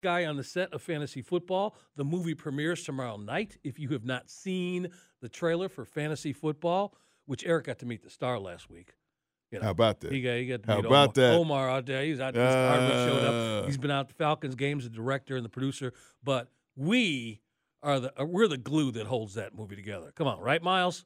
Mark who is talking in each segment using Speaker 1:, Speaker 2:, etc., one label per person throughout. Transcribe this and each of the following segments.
Speaker 1: guy on the set of fantasy football. The movie premieres tomorrow night. If you have not seen the trailer for fantasy football, which Eric got to meet the star last week.
Speaker 2: You know, How about that?
Speaker 1: He got, he got
Speaker 2: How
Speaker 1: meet
Speaker 2: about
Speaker 1: Omar,
Speaker 2: that?
Speaker 1: Omar out there. He's out. He's uh, showed up. He's been out the Falcons games, the director and the producer. But we are the uh, we're the glue that holds that movie together. Come on, right, Miles?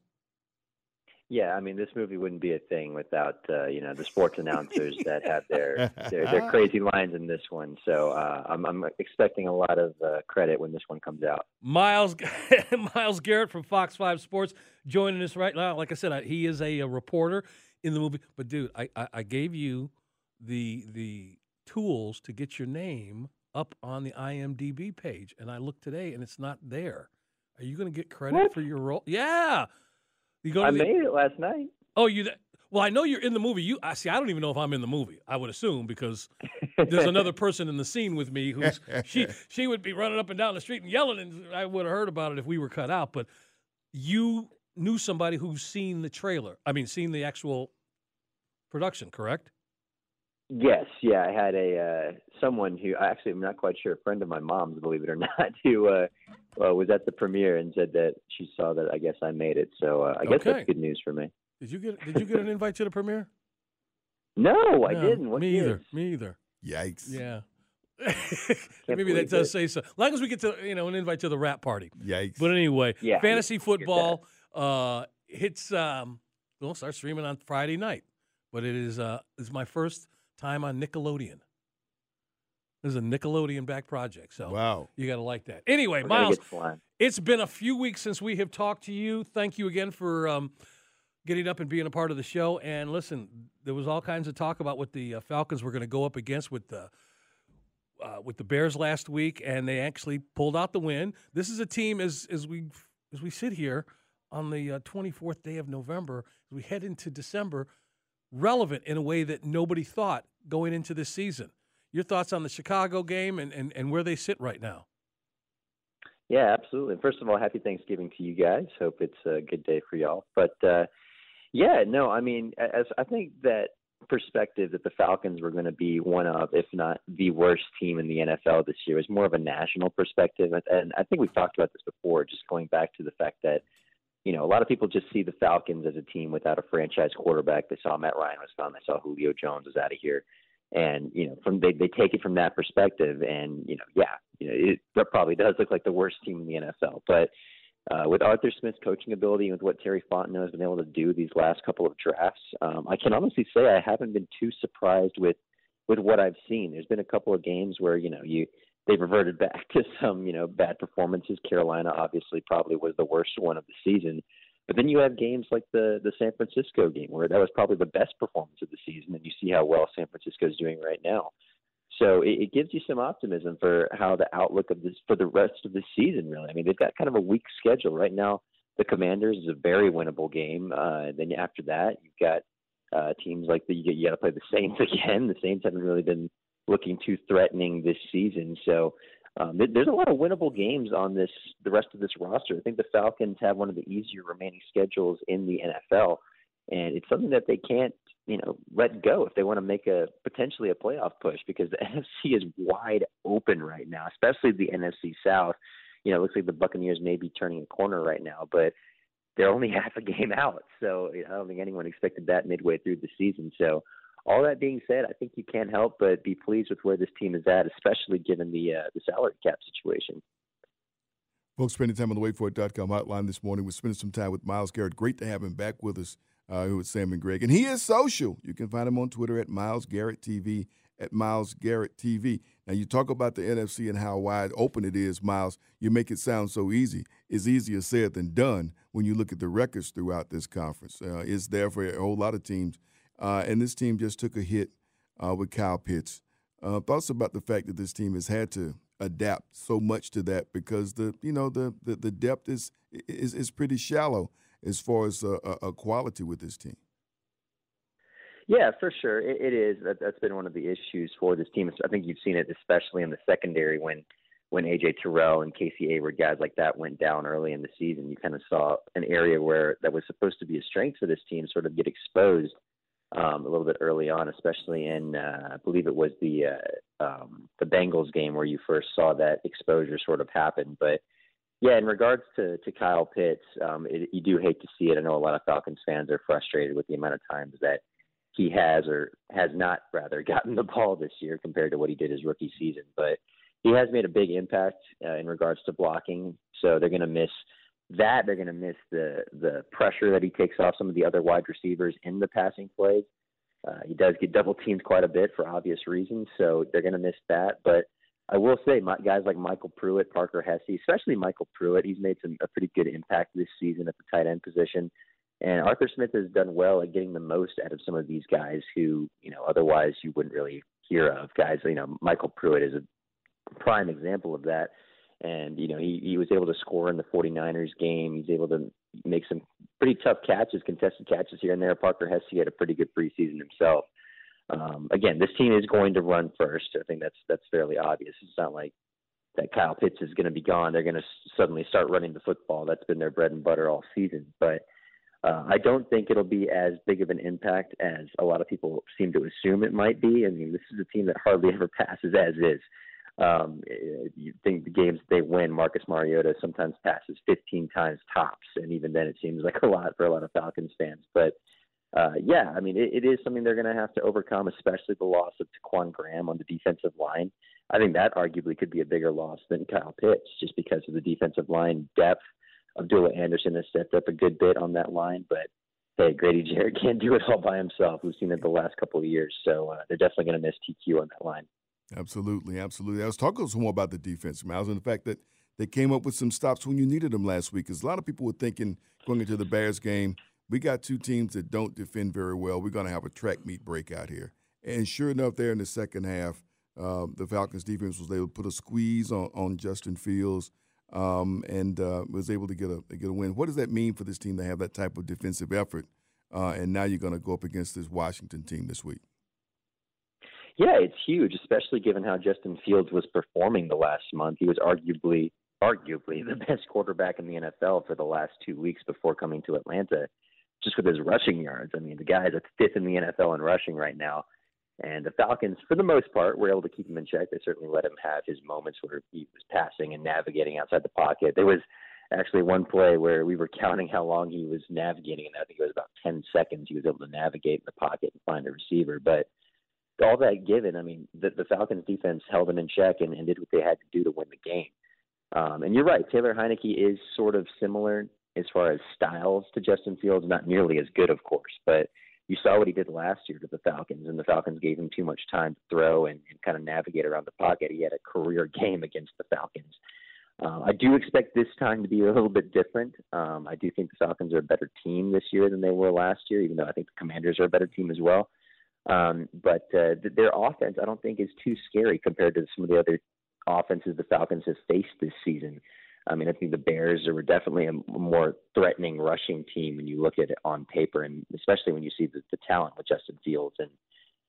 Speaker 3: Yeah, I mean, this movie wouldn't be a thing without uh, you know the sports announcers that have their, their their crazy lines in this one. So uh, I'm I'm expecting a lot of uh, credit when this one comes out.
Speaker 1: Miles Miles Garrett from Fox Five Sports joining us right now. Like I said, I, he is a, a reporter in the movie. But dude, I, I, I gave you the the tools to get your name up on the IMDb page, and I looked today, and it's not there. Are you going to get credit
Speaker 3: What?
Speaker 1: for your role? Yeah. You go
Speaker 3: I
Speaker 1: the-
Speaker 3: made it last night.
Speaker 1: Oh, you. Well, I know you're in the movie. You, I see. I don't even know if I'm in the movie. I would assume because there's another person in the scene with me who's she. She would be running up and down the street and yelling, and I would have heard about it if we were cut out. But you knew somebody who's seen the trailer. I mean, seen the actual production, correct?
Speaker 3: Yes, yeah, I had a uh, someone who I actually I'm not quite sure, a friend of my mom's, believe it or not, who uh, uh, was at the premiere and said that she saw that I guess I made it. So uh, I guess
Speaker 1: Okay.
Speaker 3: that's good news for me.
Speaker 1: Did you get Did you get an invite to the premiere?
Speaker 3: No, I didn't. What
Speaker 1: me either. Me either.
Speaker 2: Yikes.
Speaker 1: Yeah. Maybe that does
Speaker 3: it.
Speaker 1: say so. As long as we get to you know an invite to the wrap party.
Speaker 2: Yikes.
Speaker 1: But anyway,
Speaker 3: Yeah,
Speaker 1: fantasy football uh, hits. Um, we'll start streaming on Friday night, but it is uh, is my first time on Nickelodeon. This is a Nickelodeon back project, so
Speaker 2: wow.
Speaker 1: you got to like that. Anyway,
Speaker 3: We're
Speaker 1: Miles, it's been a few weeks since we have talked to you. Thank you again for um, getting up and being a part of the show. And listen, there was all kinds of talk about what the uh, Falcons were going to go up against with the uh, with the Bears last week, and they actually pulled out the win. This is a team as as we as we sit here on the twenty fourth day of November, as we head into December, relevant in a way that nobody thought going into this season. Your thoughts on the Chicago game and, and, and where they sit right now?
Speaker 3: Yeah, absolutely. First of all, happy Thanksgiving to you guys. Hope it's a good day for y'all. But uh, yeah, no, I mean, as I think that perspective that the Falcons were going to be one of, if not the worst team in the NFL this year, is more of a national perspective. And- I think we've talked about this before, just going back to the fact that you know, a lot of people just see the Falcons as a team without a franchise quarterback. They saw Matt Ryan was gone. They saw Julio Jones was out of here, and you know, from they they take it from that perspective. And you know, yeah, you know, it, that probably does look like the worst team in the NFL. But uh, with Arthur Smith's coaching ability and with what Terry Fontenot has been able to do these last couple of drafts, um, I can honestly say I haven't been too surprised with with what I've seen. There's been a couple of games where you know you they've reverted back to some, you know, bad performances. Carolina obviously probably was the worst one of the season. But then you have games like the the San Francisco game where that was probably the best performance of the season, and you see how well San Francisco is doing right now. So it, it gives you some optimism for how the outlook of this for the rest of the season. Really, I mean, they've got kind of a weak schedule right now. The Commanders is a very winnable game. Uh, then after that, you've got uh, teams like the you, you got to play the Saints again. The Saints haven't really been looking too threatening this season. So um, there- there's a lot of winnable games on this the rest of this roster. I think the Falcons have one of the easier remaining schedules in the NFL, and it's something that they can't you know let go if they want to make a potentially a playoff push because the NFC is wide open right now, especially the NFC South. You know, it looks like the Buccaneers may be turning a corner right now, but they're only half a game out. So I don't think anyone expected that midway through the season. So all that being said, I think you can't help but be pleased with where this team is at, especially given the uh, the salary cap situation.
Speaker 2: Folks, spending time on the waitforit.com hotline this morning. We're spending some time with Miles Garrett. Great to have him back with us uh, here with Sam and Greg. And he is social. You can find him on Twitter at Miles Garrett TV, at Miles Garrett TV. Now, you talk about the NFC and how wide open it is, Miles. You make it sound so easy. It's easier said than done when you look at the records throughout this conference. Uh, it's there for a whole lot of teams. Uh, and this team just took a hit uh, with Kyle Pitts. Uh, thoughts about the fact that this team has had to adapt so much to that because the you know the the, the depth is, is is pretty shallow as far as uh, a, a quality with this team.
Speaker 3: Yeah, for sure, it, it is. That, that's been one of the issues for this team. I think you've seen it especially in the secondary when when AJ Terrell and Casey Hayward, guys like that, went down early in the season. You kind of saw an area where that was supposed to be a strength for this team sort of get exposed um, a little bit early on, especially in uh, I believe it was the uh, um, the Bengals game where you first saw that exposure sort of happen. But yeah, in regards to to Kyle Pitts, um, it, you do hate to see it. I know a lot of Falcons fans are frustrated with the amount of times that he has or has not rather gotten the ball this year compared to what he did his rookie season. But he has made a big impact uh, in regards to blocking. So they're going to miss that. They're going to miss the the pressure that he takes off some of the other wide receivers in the passing plays. Uh, he does get double teamed quite a bit for obvious reasons, so they're going to miss that. But I will say, my, guys like MyCole Pruitt, Parker Hesse, especially MyCole Pruitt, he's made some a pretty good impact this season at the tight end position. And Arthur Smith has done well at getting the most out of some of these guys who, you know, otherwise you wouldn't really hear of. Guys, you know, MyCole Pruitt is a prime example of that. And, you know, he, he was able to score in the 49ers game. He's able to make some pretty tough catches, contested catches here and there. Parker Hesse had a pretty good preseason himself. Um, again, this team is going to run first. I think that's that's fairly obvious. It's not like that Kyle Pitts is going to be gone. They're going to suddenly start running the football. That's been their bread and butter all season. But uh, I don't think it'll be as big of an impact as a lot of people seem to assume it might be. I mean, this is a team that hardly ever passes as is. Um, you think the games they win, Marcus Mariota sometimes passes 15 times tops, and even then it seems like a lot for a lot of Falcons fans. But uh, yeah, I mean, it, it is something they're going to have to overcome, especially the loss of Ta'Quon Graham on the defensive line. I think that arguably could be a bigger loss than Kyle Pitts, just because of the defensive line depth. Abdullah Anderson has stepped up a good bit on that line, but hey, Grady Jarrett can't do it all by himself. We've seen it the last couple of years, so uh, they're definitely going to miss TQ on that line.
Speaker 2: Absolutely, absolutely. I was talking some more about the defense, Miles, and the fact that they came up with some stops when you needed them last week. Because a lot of people were thinking going into the Bears game, we got two teams that don't defend very well. We're going to have a track meet breakout here. And sure enough, there in the second half, uh, the Falcons defense was able to put a squeeze on, on Justin Fields um, and uh, was able to get a get a win. What does that mean for this team to have that type of defensive effort? Uh, and now you're going to go up against this Washington team this week.
Speaker 3: Yeah, it's huge, especially given how Justin Fields was performing the last month. He was arguably arguably the best quarterback in the NFL for the last two weeks before coming to Atlanta, just with his rushing yards. I mean, the guy is fifth in the NFL in rushing right now. And the Falcons, for the most part, were able to keep him in check. They certainly let him have his moments where he was passing and navigating outside the pocket. There was actually one play where we were counting how long he was navigating, and I think it was about 10 seconds he was able to navigate in the pocket and find a receiver. But all that given, I mean, the, the Falcons defense held them in check and, and did what they had to do to win the game. Um, and you're right, Taylor Heinicke is sort of similar as far as styles to Justin Fields, not nearly as good, of course, but you saw what he did last year to the Falcons, and the Falcons gave him too much time to throw and, and kind of navigate around the pocket. He had a career game against the Falcons. Uh, I do expect this time to be a little bit different. Um, I do think the Falcons are a better team this year than they were last year, even though I think the Commanders are a better team as well. Um, but uh, their offense, I don't think, is too scary compared to some of the other offenses the Falcons have faced this season. I mean, I think the Bears are definitely a more threatening rushing team when you look at it on paper, and especially when you see the, the talent with Justin Fields and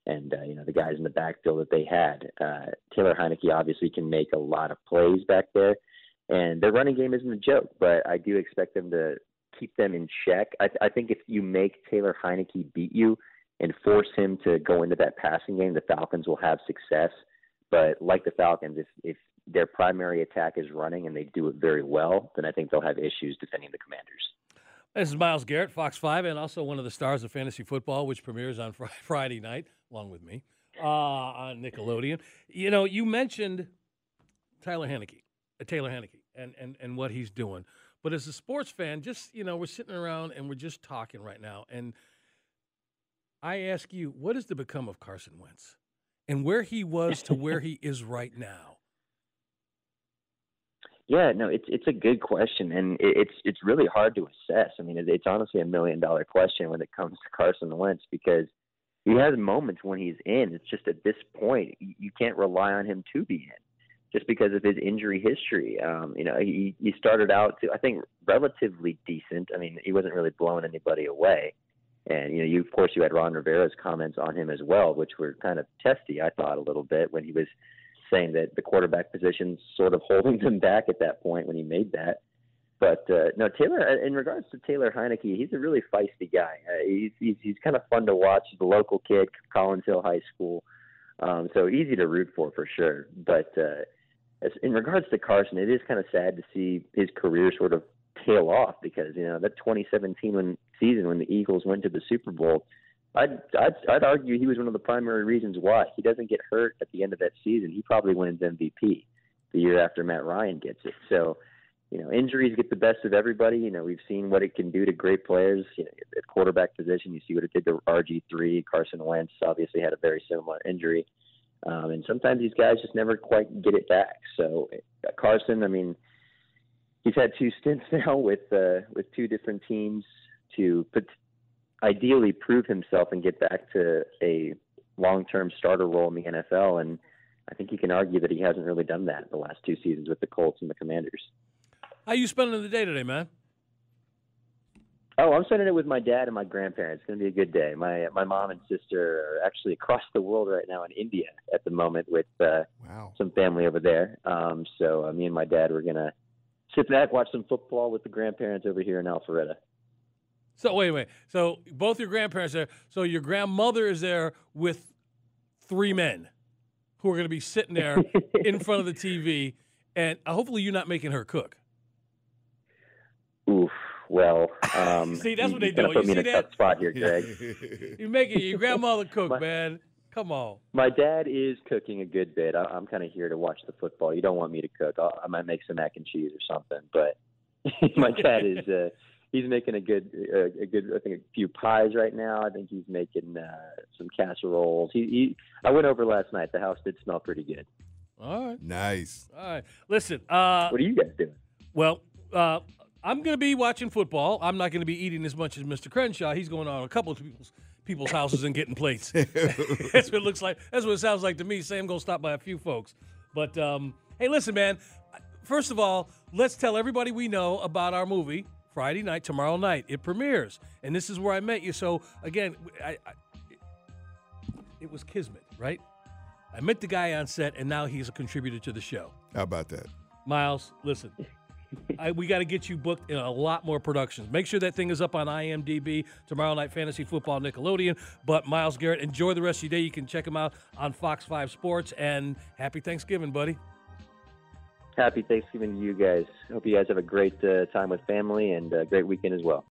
Speaker 3: and uh, you know the guys in the backfield that they had. Uh, Taylor Heinicke obviously can make a lot of plays back there, and their running game isn't a joke. But I do expect them to keep them in check. I, I think if you make Taylor Heinicke beat you, and force him to go into that passing game, the Falcons will have success. But like the Falcons, if if their primary attack is running and they do it very well, then I think they'll have issues defending the Commanders.
Speaker 1: This is Miles Garrett, Fox 5, and also one of the stars of fantasy football, which premieres on Friday night, along with me, uh, on Nickelodeon. You know, you mentioned Tyler Heinicke, uh, Taylor Heinicke, and, and, and what he's doing. But as a sports fan, just, you know, we're sitting around and we're just talking right now. And – I ask you, what is to become of Carson Wentz and where he was to where he is right now?
Speaker 3: Yeah, no, it's it's a good question, and it's it's really hard to assess. I mean, it's honestly a million dollar question when it comes to Carson Wentz because he has moments when he's in. It's just at this point you can't rely on him to be in, just because of his injury history. Um, you know, he he started out to I think relatively decent. I mean, he wasn't really blowing anybody away, and you know, you of course you had Ron Rivera's comments on him as well, which were kind of testy, I thought, a little bit when he was saying that the quarterback position's sort of holding them back at that point when he made that. but uh, no, Taylor. In regards to Taylor Heinicke, he's a really feisty guy. Uh, he's he's he's kind of fun to watch. He's a local kid, Collins Hill High School, um, so easy to root for for sure. But uh, as, in regards to Carson, it is kind of sad to see his career sort of tail off because you know that 2017 when season when the Eagles went to the Super Bowl. I'd, I'd I'd argue he was one of the primary reasons why he doesn't get hurt at the end of that season. He probably wins MVP the year after Matt Ryan gets it. So you know, injuries get the best of everybody. You know, we've seen what it can do to great players you know, at quarterback position. You see what it did to RG3. Carson Wentz obviously had a very similar injury. Um, and sometimes these guys just never quite get it back. So Carson, I mean, he's had two stints now with uh, with two different teams to put, ideally prove himself and get back to a long-term starter role in the NFL. And I think you can argue that he hasn't really done that the last two seasons with the Colts and the Commanders.
Speaker 1: How you spending the day today, man?
Speaker 3: Oh, I'm spending it with my dad and my grandparents. It's going to be a good day. My my mom and sister are actually across the world right now in India at the moment with uh,
Speaker 2: wow.
Speaker 3: some family over there. Um, so uh, me and my dad we're going to sit back, watch some football with the grandparents over here in Alpharetta.
Speaker 1: So wait, wait. So both your grandparents are there. So your grandmother is there with three men who are going to be sitting there in front of the TV, and uh, hopefully you're not making her cook.
Speaker 3: Oof. Well, um,
Speaker 1: see, that's what they do. You see that?
Speaker 3: spot here, Greg.
Speaker 1: you make it your grandmother cook,
Speaker 3: My-
Speaker 1: man. Come on.
Speaker 3: my dad is cooking a good bit. I, I'm kind of here to watch the football. You don't want me to cook. I'll, I might make some mac and cheese or something. But my dad is. Uh, he's making a good, uh, a good. I think a few pies right now. I think he's making uh, some casseroles. He, he. I went over last night. The house did smell pretty good.
Speaker 1: All right.
Speaker 2: nice.
Speaker 1: All right. Listen, uh,
Speaker 3: What are you guys doing?
Speaker 1: well, uh, I'm going to be watching football. I'm not going to be eating as much as Mr. Crenshaw. He's going on a couple of people's people's houses and getting plates. That's what it looks like. That's what it sounds like to me. Sam going to stop by a few folks. But um, hey, listen, man. First of all, let's tell everybody we know about our movie Friday night, tomorrow night. It premieres, and this is where I met you. So again, I, I, it was kismet, right? I met the guy on set, and now he's a contributor to the show.
Speaker 2: How about that?
Speaker 1: Miles, listen. I, we got to get you booked in a lot more productions. Make sure that thing is up on IMDb tomorrow night, Fantasy Football Nickelodeon. But Miles Garrett, enjoy the rest of your day. You can check him out on Fox 5 Sports. And happy Thanksgiving, buddy.
Speaker 3: Happy Thanksgiving to you guys. Hope you guys have a great uh, time with family and a great weekend as well.